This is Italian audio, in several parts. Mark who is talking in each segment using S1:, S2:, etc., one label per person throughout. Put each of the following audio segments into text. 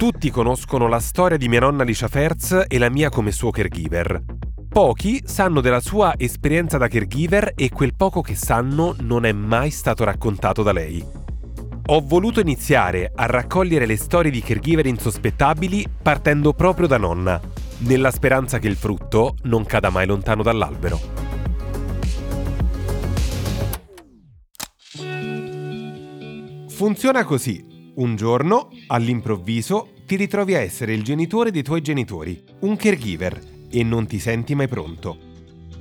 S1: Tutti conoscono la storia di mia nonna Licia Ferz e la mia come suo caregiver. Pochi sanno della sua esperienza da caregiver e quel poco che sanno non è mai stato raccontato da lei. Ho voluto iniziare a raccogliere le storie di caregiver insospettabili partendo proprio da nonna, nella speranza che il frutto non cada mai lontano dall'albero. Funziona così. Un giorno, all'improvviso, ti ritrovi a essere il genitore dei tuoi genitori, un caregiver, e non ti senti mai pronto.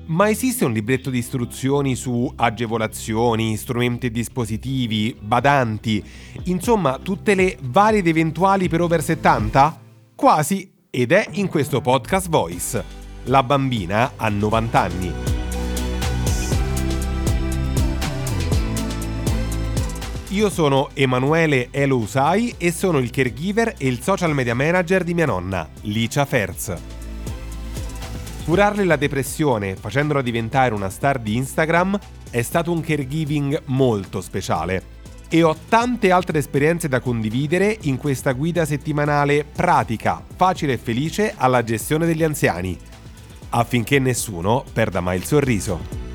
S1: Ma esiste un libretto di istruzioni su agevolazioni, strumenti e dispositivi, badanti, insomma tutte le varie ed eventuali per over 70? Quasi, ed è in questo podcast Voice. La bambina ha 90 anni. Io sono Emanuele Elo Usai e sono il caregiver e il social media manager di mia nonna, Licia Ferz. Curarle la depressione facendola diventare una star di Instagram è stato un caregiving molto speciale e ho tante altre esperienze da condividere in questa guida settimanale pratica, facile e felice alla gestione degli anziani, affinché nessuno perda mai il sorriso.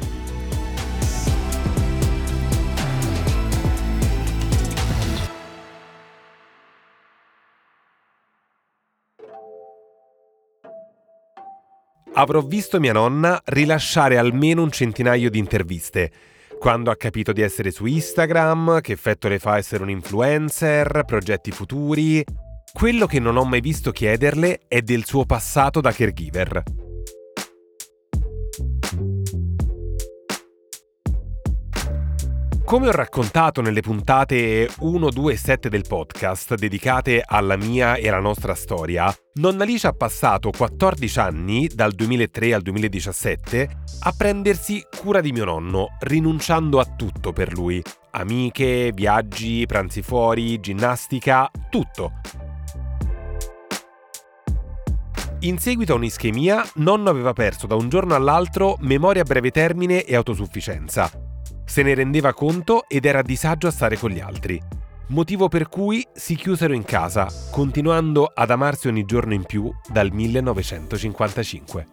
S1: Avrò visto mia nonna rilasciare almeno un centinaio di interviste. Quando ha capito di essere su Instagram, che effetto le fa essere un influencer, progetti futuri. Quello che non ho mai visto chiederle è del suo passato da caregiver. Come ho raccontato nelle puntate 1, 2 e 7 del podcast dedicate alla mia e alla nostra storia, Nonna Licia ha passato 14 anni, dal 2003 al 2017, a prendersi cura di mio nonno, rinunciando a tutto per lui. Amiche, viaggi, pranzi fuori, ginnastica, tutto. In seguito a un'ischemia, nonno aveva perso da un giorno all'altro memoria a breve termine e autosufficienza. Se ne rendeva conto ed era a disagio a stare con gli altri. Motivo per cui si chiusero in casa, continuando ad amarsi ogni giorno in più dal 1955.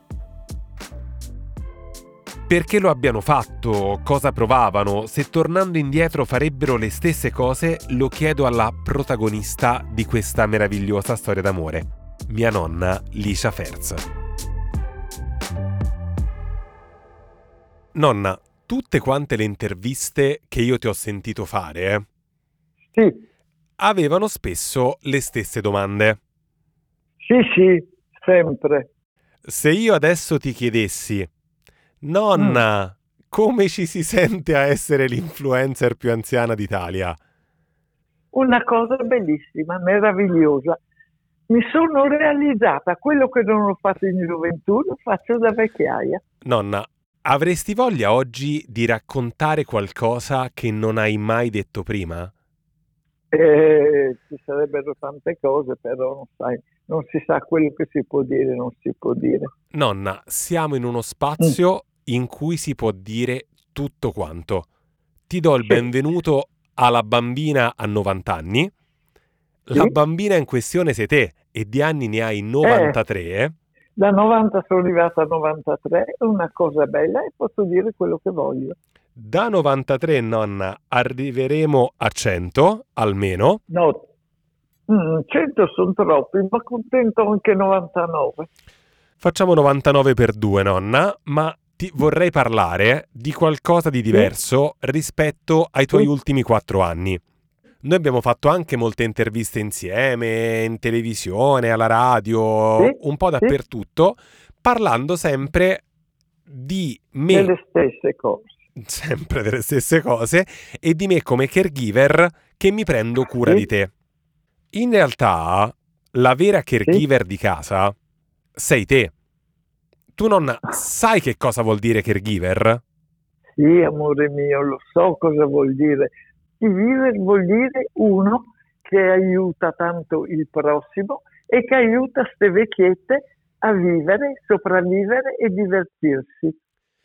S1: Perché lo abbiano fatto, cosa provavano, se tornando indietro farebbero le stesse cose, lo chiedo alla protagonista di questa meravigliosa storia d'amore, mia nonna Licia Ferz. Nonna, tutte quante le interviste che io ti ho sentito fare eh,
S2: Sì,
S1: avevano spesso le stesse domande.
S2: sì, sì, sempre.
S1: Se io adesso ti chiedessi, nonna, come ci si sente a essere l'influencer più anziana d'Italia?
S2: Una cosa bellissima, meravigliosa. Mi sono realizzata quello che non ho fatto in gioventù, lo faccio da vecchiaia.
S1: Nonna, avresti voglia oggi di raccontare qualcosa che non hai mai detto prima?
S2: Eh, ci sarebbero tante cose, però non sai, non si sa quello che si può dire, non si può dire.
S1: Nonna, siamo in uno spazio in cui si può dire tutto quanto. Ti do il
S2: Sì.
S1: benvenuto alla bambina a 90 anni. La
S2: Sì.
S1: bambina in questione sei te e di anni ne hai 93. eh?
S2: Da 90 sono arrivata a 93, è una cosa bella e posso dire quello che voglio.
S1: Da 93, nonna, arriveremo a 100 almeno.
S2: No, mm, 100 sono troppi, ma contento anche 99.
S1: Facciamo 99 per 2, nonna, ma ti vorrei parlare di qualcosa di diverso rispetto ai tuoi ultimi 4 anni. Noi abbiamo fatto anche molte interviste insieme, in televisione, alla radio,
S2: Sì,
S1: un po'
S2: sì.
S1: dappertutto, parlando sempre di me,
S2: Delle stesse cose.
S1: sempre delle stesse cose, e di me come caregiver che mi prendo cura
S2: Sì.
S1: di te. In realtà, la vera caregiver di casa sei te. Tu non sai che cosa vuol dire caregiver?
S2: Sì, amore mio, lo so cosa vuol dire. Caregiver vuol dire uno che aiuta tanto il prossimo e che aiuta queste vecchiette a vivere, sopravvivere e divertirsi.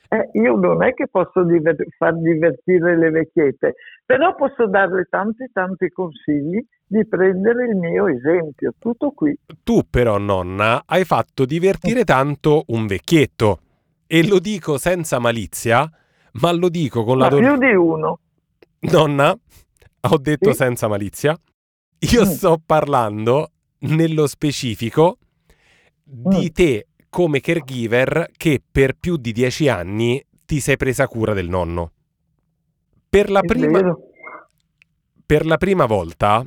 S2: Eh, io non è che posso diver- far divertire le vecchiette, però posso darle tanti tanti consigli di prendere il mio esempio, tutto qui.
S1: Tu però, nonna, hai fatto divertire tanto un vecchietto. E lo dico senza malizia, ma lo dico con la...
S2: Ma più di uno.
S1: Nonna, ho detto
S2: Sì.
S1: senza malizia, io
S2: Mm.
S1: sto parlando nello specifico di
S2: Mm.
S1: te come caregiver che per più di dieci anni ti sei presa cura del nonno. Per la prima, per la prima volta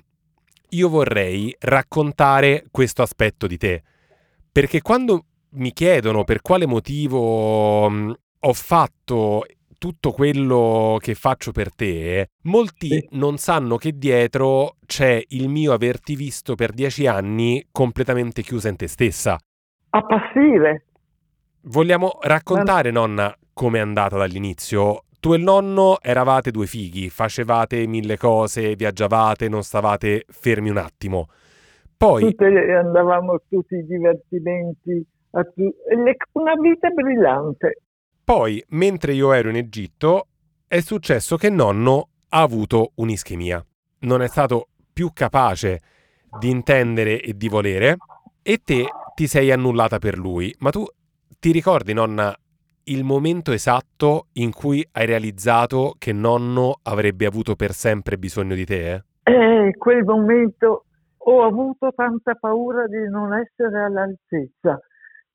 S1: io vorrei raccontare questo aspetto di te, perché quando mi chiedono per quale motivo ho fatto tutto quello che faccio per te, molti
S2: Sì.
S1: non sanno che dietro c'è il mio averti visto per dieci anni completamente chiusa in te stessa.
S2: Appassire.
S1: Vogliamo raccontare, nonna, com'è andata dall'inizio? Tu e il nonno eravate due fighi, facevate mille cose, viaggiavate, non stavate fermi un attimo. Poi,
S2: Tutte, andavamo tutti i divertimenti, a tu- una vita brillante.
S1: Poi, mentre io ero in Egitto, è successo che nonno ha avuto un'ischemia. Non è stato più capace di intendere e di volere e te ti sei annullata per lui. Ma tu ti ricordi, nonna, il momento esatto in cui hai realizzato che nonno avrebbe avuto per sempre bisogno di te? eh?
S2: E quel momento ho avuto tanta paura di non essere all'altezza.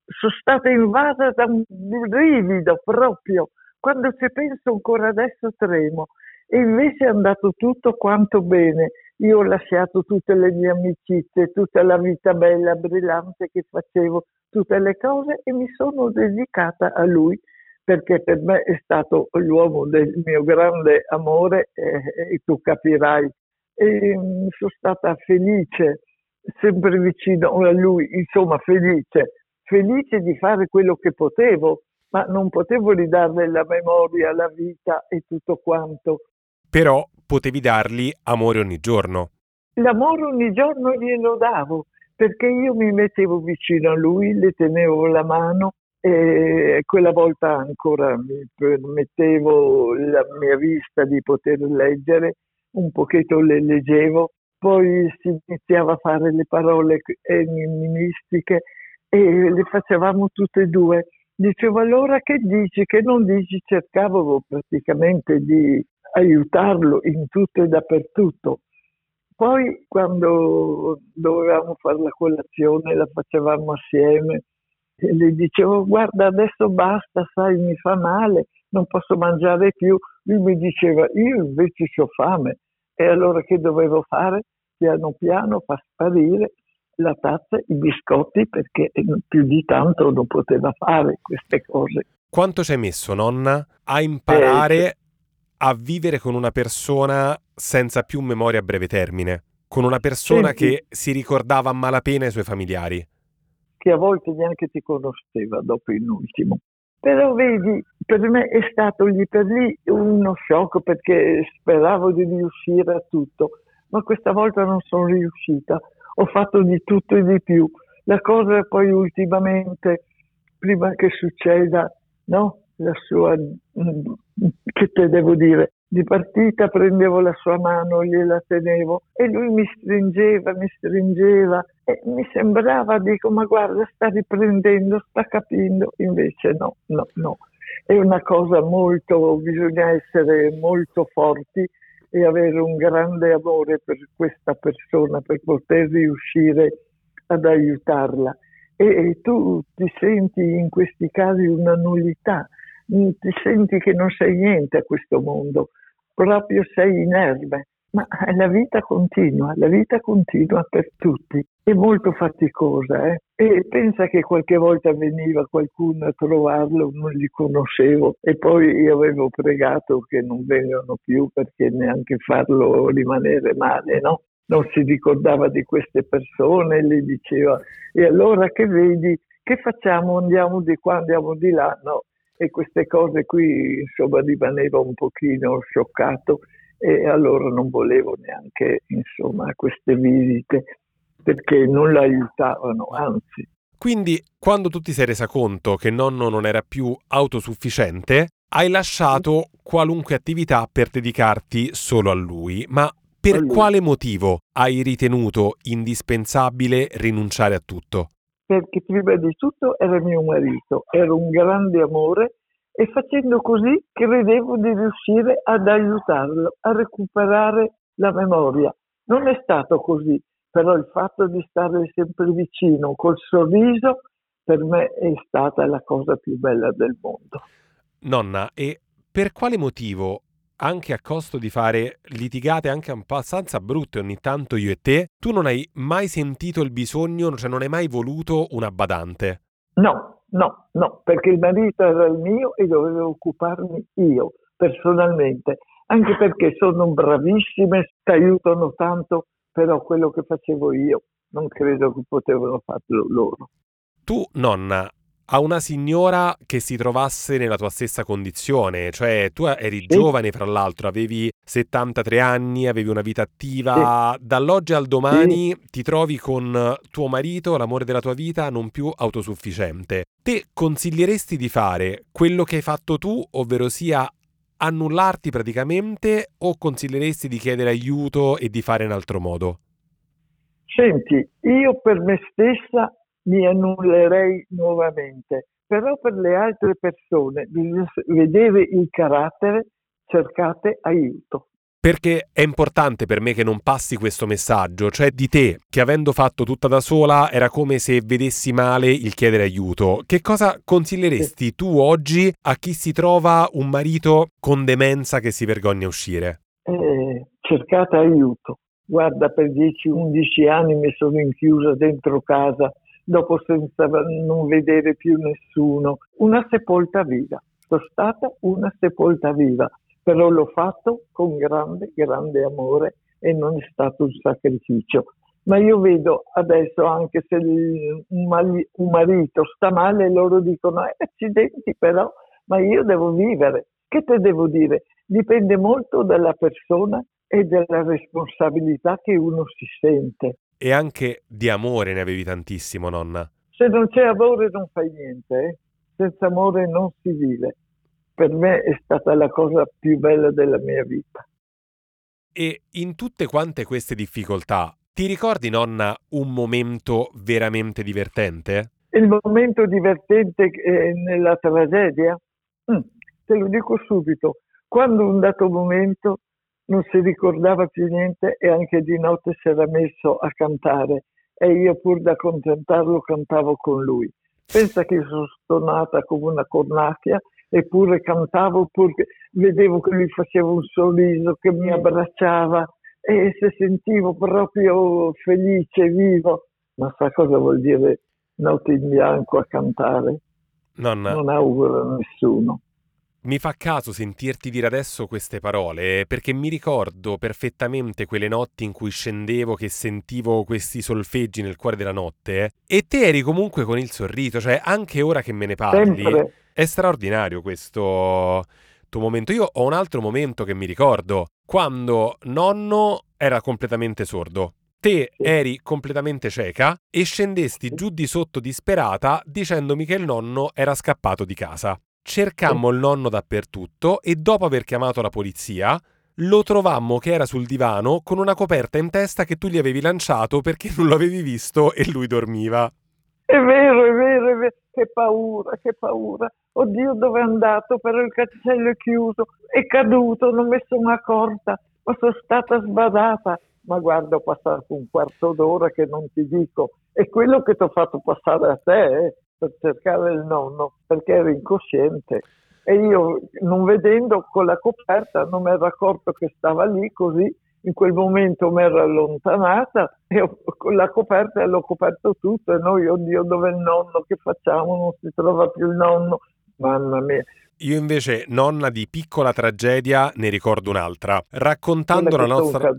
S2: Sono stata invasa da un brivido proprio. Quando ci penso ancora adesso tremo. E invece è andato tutto quanto bene. Io ho lasciato tutte le mie amicizie, tutta la vita bella, brillante che facevo, tutte le cose e mi sono dedicata a lui perché per me è stato l'uomo del mio grande amore eh, e tu capirai. E mm, sono stata felice, sempre vicino a lui, insomma felice, felice di fare quello che potevo, ma non potevo ridarle la memoria, la vita e tutto quanto.
S1: Però potevi dargli amore ogni giorno.
S2: L'amore ogni giorno glielo davo perché io mi mettevo vicino a lui, le tenevo la mano e quella volta ancora mi permettevo la mia vista di poter leggere, un pochetto le leggevo, poi si iniziava a fare le parole enigmistiche e le facevamo tutte e due. Dicevo allora che dici, che non dici, cercavo praticamente di aiutarlo in tutto e dappertutto. Poi quando dovevamo fare la colazione la facevamo assieme e le dicevo guarda adesso basta, sai mi fa male, non posso mangiare più. Lui mi diceva io invece ho fame e allora che dovevo fare? Piano piano far sparire la tazza, i biscotti perché più di tanto non poteva fare queste cose.
S1: Quanto ci hai messo, nonna, a imparare a vivere con una persona senza più memoria a breve termine? Con una persona
S2: Senti.
S1: che si ricordava a malapena i suoi familiari?
S2: che a volte neanche ti conosceva dopo in ultimo. Però vedi, per me è stato lì per lì uno shock perché speravo di riuscire a tutto, ma questa volta non sono riuscita. Ho fatto di tutto e di più. La cosa poi ultimamente, prima che succeda, no? La sua, mm, che te devo dire, di partita prendevo la sua mano, gliela tenevo e lui mi stringeva, mi stringeva e mi sembrava, dico, ma guarda, sta riprendendo, sta capendo, invece no, no, no. È una cosa molto, bisogna essere molto forti e avere un grande amore per questa persona per poter riuscire ad aiutarla. E, e tu ti senti in questi casi una nullità, mm, ti senti che non sei niente a questo mondo, proprio sei inerme. Ma la vita continua, la vita continua per tutti, è molto faticosa. Eh? E pensa che qualche volta veniva qualcuno a trovarlo, non li conoscevo e poi io avevo pregato che non vengano più perché neanche farlo rimanere male, no? non si ricordava di queste persone, le diceva e allora che vedi, che facciamo? Andiamo di qua, andiamo di là? No, e queste cose qui insomma rimaneva un pochino scioccato e allora non volevo neanche insomma queste visite perché non l'aiutavano, anzi.
S1: Quindi quando tu ti sei resa conto che nonno non era più autosufficiente, hai lasciato qualunque attività per dedicarti solo a lui, ma per
S2: lui.
S1: quale motivo hai ritenuto indispensabile rinunciare a tutto?
S2: perché prima di tutto era mio marito, era un grande amore e facendo così credevo di riuscire ad aiutarlo a recuperare la memoria. Non è stato così, però il fatto di stare sempre vicino col sorriso per me è stata la cosa più bella del mondo.
S1: Nonna, e per quale motivo, anche a costo di fare litigate anche abbastanza brutte ogni tanto io e te, tu non hai mai sentito il bisogno, cioè non hai mai voluto una badante?
S2: No, no, no, perché il marito era il mio e dovevo occuparmi io personalmente, anche perché sono bravissime, ti aiutano tanto, però quello che facevo io non credo che potevano farlo loro.
S1: Tu, nonna, a una signora che si trovasse nella tua stessa condizione, cioè tu eri
S2: Sì.
S1: giovane fra l'altro, avevi 73 anni, avevi una vita attiva, dall'oggi al domani ti trovi con tuo marito, l'amore della tua vita, non più autosufficiente. Te consiglieresti di fare quello che hai fatto tu, ovvero sia annullarti praticamente, o consiglieresti di chiedere aiuto e di fare in altro modo?
S2: Senti, io per me stessa mi annullerei nuovamente, però per le altre persone bisogna vedere il carattere, cercate aiuto.
S1: Perché è importante per me che non passi questo messaggio, cioè di te, che avendo fatto tutta da sola era come se vedessi male il chiedere aiuto. Che cosa consiglieresti tu oggi a chi si trova un marito con demenza che si vergogna a uscire?
S2: Eh, cercate aiuto. Guarda, per 10-11 anni mi sono inchiusa dentro casa, dopo senza non vedere più nessuno. Una sepolta viva. Sono stata una sepolta viva, però l'ho fatto con grande, grande amore e non è stato un sacrificio. Ma io vedo adesso anche se un marito sta male, loro dicono, eh, accidenti però, ma io devo vivere. Che te devo dire? Dipende molto dalla persona e dalla responsabilità che uno si sente.
S1: E anche di amore ne avevi tantissimo, nonna.
S2: Se non c'è amore non fai niente, eh? senza amore non si vive. Per me è stata la cosa più bella della mia vita.
S1: E in tutte quante queste difficoltà, ti ricordi, nonna, un momento veramente divertente?
S2: Il momento divertente eh, nella tragedia, Mm, te lo dico subito, quando un dato momento non si ricordava più niente e anche di notte si era messo a cantare e io pur da accontentarlo cantavo con lui. Pensa che sono stonata come una cornacchia eppure cantavo, pur che vedevo che lui faceva un sorriso, che mi abbracciava e se sentivo proprio felice, vivo. Ma sa cosa vuol dire notte in bianco a cantare?
S1: Nonna,
S2: Non auguro a nessuno.
S1: Mi fa caso sentirti dire adesso queste parole perché mi ricordo perfettamente quelle notti in cui scendevo che sentivo questi solfeggi nel cuore della notte e te eri comunque con il sorriso, cioè anche ora che me ne parli
S2: Sempre.
S1: È straordinario questo tuo momento. Io ho un altro momento che mi ricordo quando nonno era completamente sordo. Te eri completamente cieca e scendesti giù di sotto disperata dicendomi che il nonno era scappato di casa. Cercammo il nonno dappertutto e dopo aver chiamato la polizia lo trovammo che era sul divano con una coperta in testa che tu gli avevi lanciato perché non lo avevi visto e lui dormiva.
S2: È vero, è vero, vero. Che paura, che paura. Oddio, dove è andato? Però il cancello è chiuso. È caduto, non mi sono accorta. Ma sono stata sbadata. Ma guarda, ho passato un quarto d'ora che non ti dico. È quello che ti ho fatto passare a te, eh, per cercare il nonno, perché ero incosciente. E io, non vedendo con la coperta, non mi ero accorto che stava lì così. In quel momento mi ero allontanata e ho- con la coperta l'ho coperto tutto e noi, oddio, dove è il nonno? Che facciamo? Non si trova più il nonno. Mamma mia.
S1: Io invece, nonna di piccola tragedia, ne ricordo un'altra. Raccontando la nostra...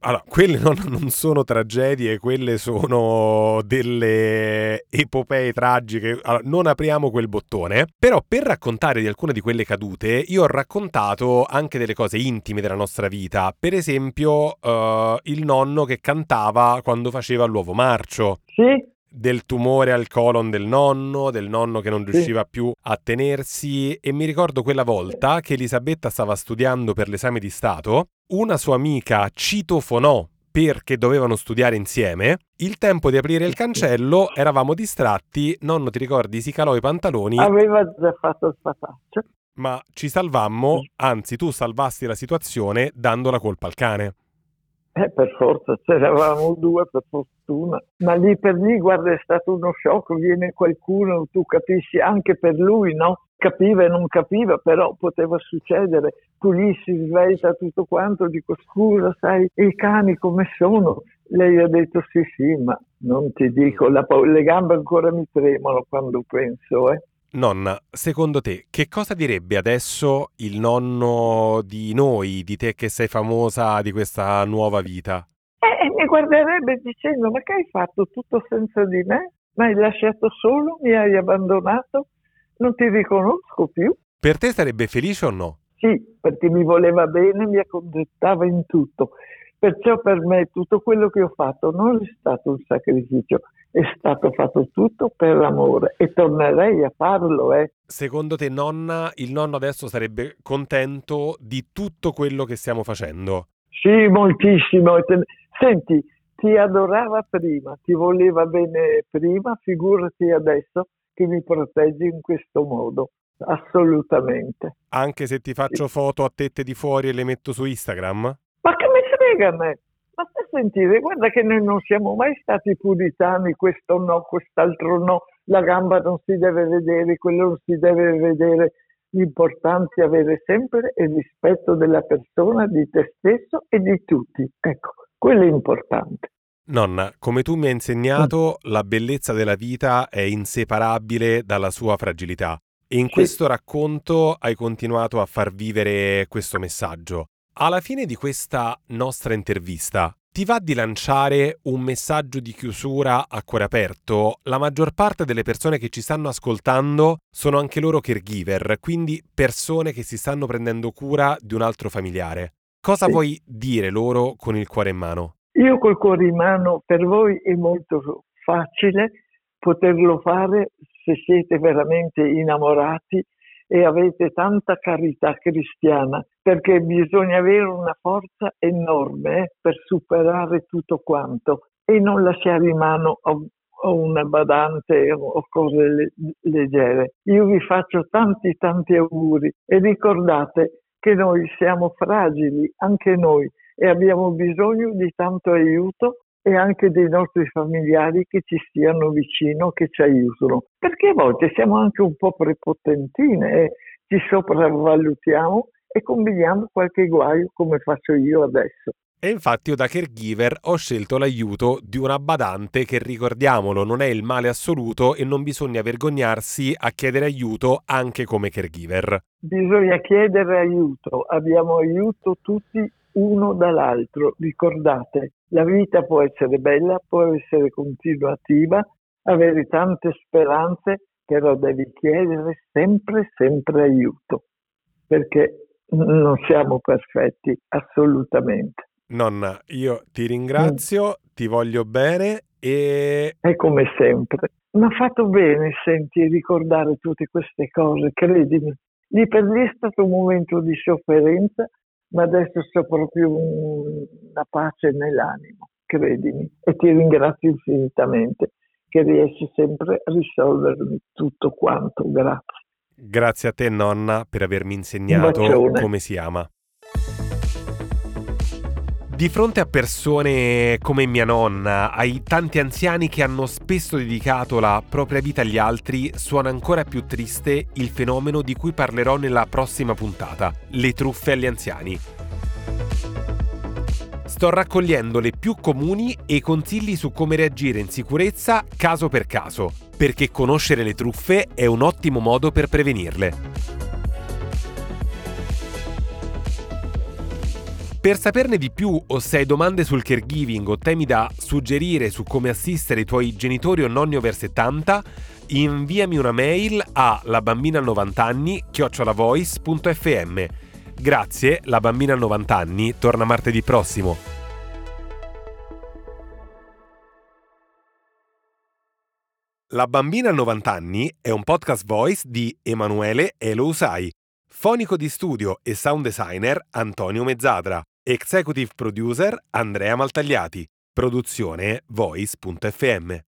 S1: Allora, quelle non, non, sono tragedie, quelle sono delle epopee tragiche. Allora, non apriamo quel bottone. Però per raccontare di alcune di quelle cadute, io ho raccontato anche delle cose intime della nostra vita. Per esempio, uh, il nonno che cantava quando faceva l'uovo marcio.
S2: Sì
S1: del tumore al colon del nonno, del nonno che non riusciva più a tenersi. E mi ricordo quella volta che Elisabetta stava studiando per l'esame di Stato, una sua amica citofonò perché dovevano studiare insieme. Il tempo di aprire il cancello, eravamo distratti, nonno ti ricordi? Si calò i pantaloni.
S2: Aveva già fatto il spataccio.
S1: Ma ci salvammo, anzi tu salvasti la situazione dando la colpa al cane.
S2: Eh, per forza, c'eravamo due per fortuna. Ma lì per lì, guarda, è stato uno shock, viene qualcuno, tu capisci anche per lui, no? Capiva e non capiva, però poteva succedere. Tu lì si sveglia tutto quanto, dico scusa, sai, i cani come sono? Lei ha detto sì, sì, ma non ti dico, la, le gambe ancora mi tremano quando penso, eh.
S1: Nonna, secondo te, che cosa direbbe adesso il nonno di noi, di te che sei famosa di questa nuova vita?
S2: Eh, mi guarderebbe dicendo, ma che hai fatto tutto senza di me? Mi hai lasciato solo? Mi hai abbandonato? Non ti riconosco più?
S1: Per te sarebbe felice o no?
S2: Sì, perché mi voleva bene, mi accontentava in tutto. Perciò per me tutto quello che ho fatto non è stato un sacrificio, è stato fatto tutto per l'amore e tornerei a farlo. Eh.
S1: Secondo te, nonna, il nonno adesso sarebbe contento di tutto quello che stiamo facendo?
S2: Sì, moltissimo. Senti, ti adorava prima, ti voleva bene prima, figurati adesso che mi proteggi in questo modo. Assolutamente.
S1: Anche se ti faccio foto a tette di fuori e le metto su Instagram?
S2: Ma che mi frega a me? Ma per sentire, guarda che noi non siamo mai stati puritani, questo no, quest'altro no, la gamba non si deve vedere, quello non si deve vedere. L'importante è avere sempre il rispetto della persona, di te stesso e di tutti. Ecco, quello è importante.
S1: Nonna, come tu mi hai insegnato, la bellezza della vita è inseparabile dalla sua fragilità. E in sì. questo racconto hai continuato a far vivere questo messaggio. Alla fine di questa nostra intervista, ti va di lanciare un messaggio di chiusura a cuore aperto? La maggior parte delle persone che ci stanno ascoltando sono anche loro caregiver, quindi persone che si stanno prendendo cura di un altro familiare. Cosa sì. vuoi dire loro con il cuore in mano?
S2: Io col cuore in mano per voi è molto facile poterlo fare se siete veramente innamorati e avete tanta carità cristiana, perché bisogna avere una forza enorme eh, per superare tutto quanto e non lasciare in mano a, a una badante o cose leggere. Io vi faccio tanti tanti auguri e ricordate che noi siamo fragili, anche noi, e abbiamo bisogno di tanto aiuto e anche dei nostri familiari che ci stiano vicino, che ci aiutano. Perché a volte siamo anche un po' prepotentine e ci sopravvalutiamo e combiniamo qualche guaio come faccio io adesso.
S1: E infatti io da caregiver ho scelto l'aiuto di una badante che ricordiamolo non è il male assoluto e non bisogna vergognarsi a chiedere aiuto anche come caregiver.
S2: Bisogna chiedere aiuto, abbiamo aiuto tutti uno dall'altro. Ricordate, la vita può essere bella, può essere continuativa, avere tante speranze, però devi chiedere sempre, sempre aiuto, perché non siamo perfetti, assolutamente.
S1: Nonna, io ti ringrazio, mm. ti voglio bene e...
S2: È come sempre. Mi ha fatto bene, senti, ricordare tutte queste cose, credimi. Lì per lì è stato un momento di sofferenza, ma adesso c'è proprio una pace nell'animo, credimi, e ti ringrazio infinitamente che riesci sempre a risolvermi tutto quanto. Grazie.
S1: Grazie a te nonna per avermi insegnato come si ama. Di fronte a persone come mia nonna, ai tanti anziani che hanno spesso dedicato la propria vita agli altri, suona ancora più triste il fenomeno di cui parlerò nella prossima puntata, le truffe agli anziani. sto raccogliendo le più comuni e consigli su come reagire in sicurezza caso per caso, perché conoscere le truffe è un ottimo modo per prevenirle. Per saperne di più o se hai domande sul caregiving o temi da suggerire su come assistere i tuoi genitori o nonni over 70, inviami una mail a labambina90anni chiocciolavoice.fm. Grazie, la bambina a 90 anni torna martedì prossimo. La bambina a 90 anni è un podcast voice di Emanuele Elousai, fonico di studio e sound designer Antonio Mezzadra. Executive Producer Andrea Maltagliati. Produzione Voice.fm.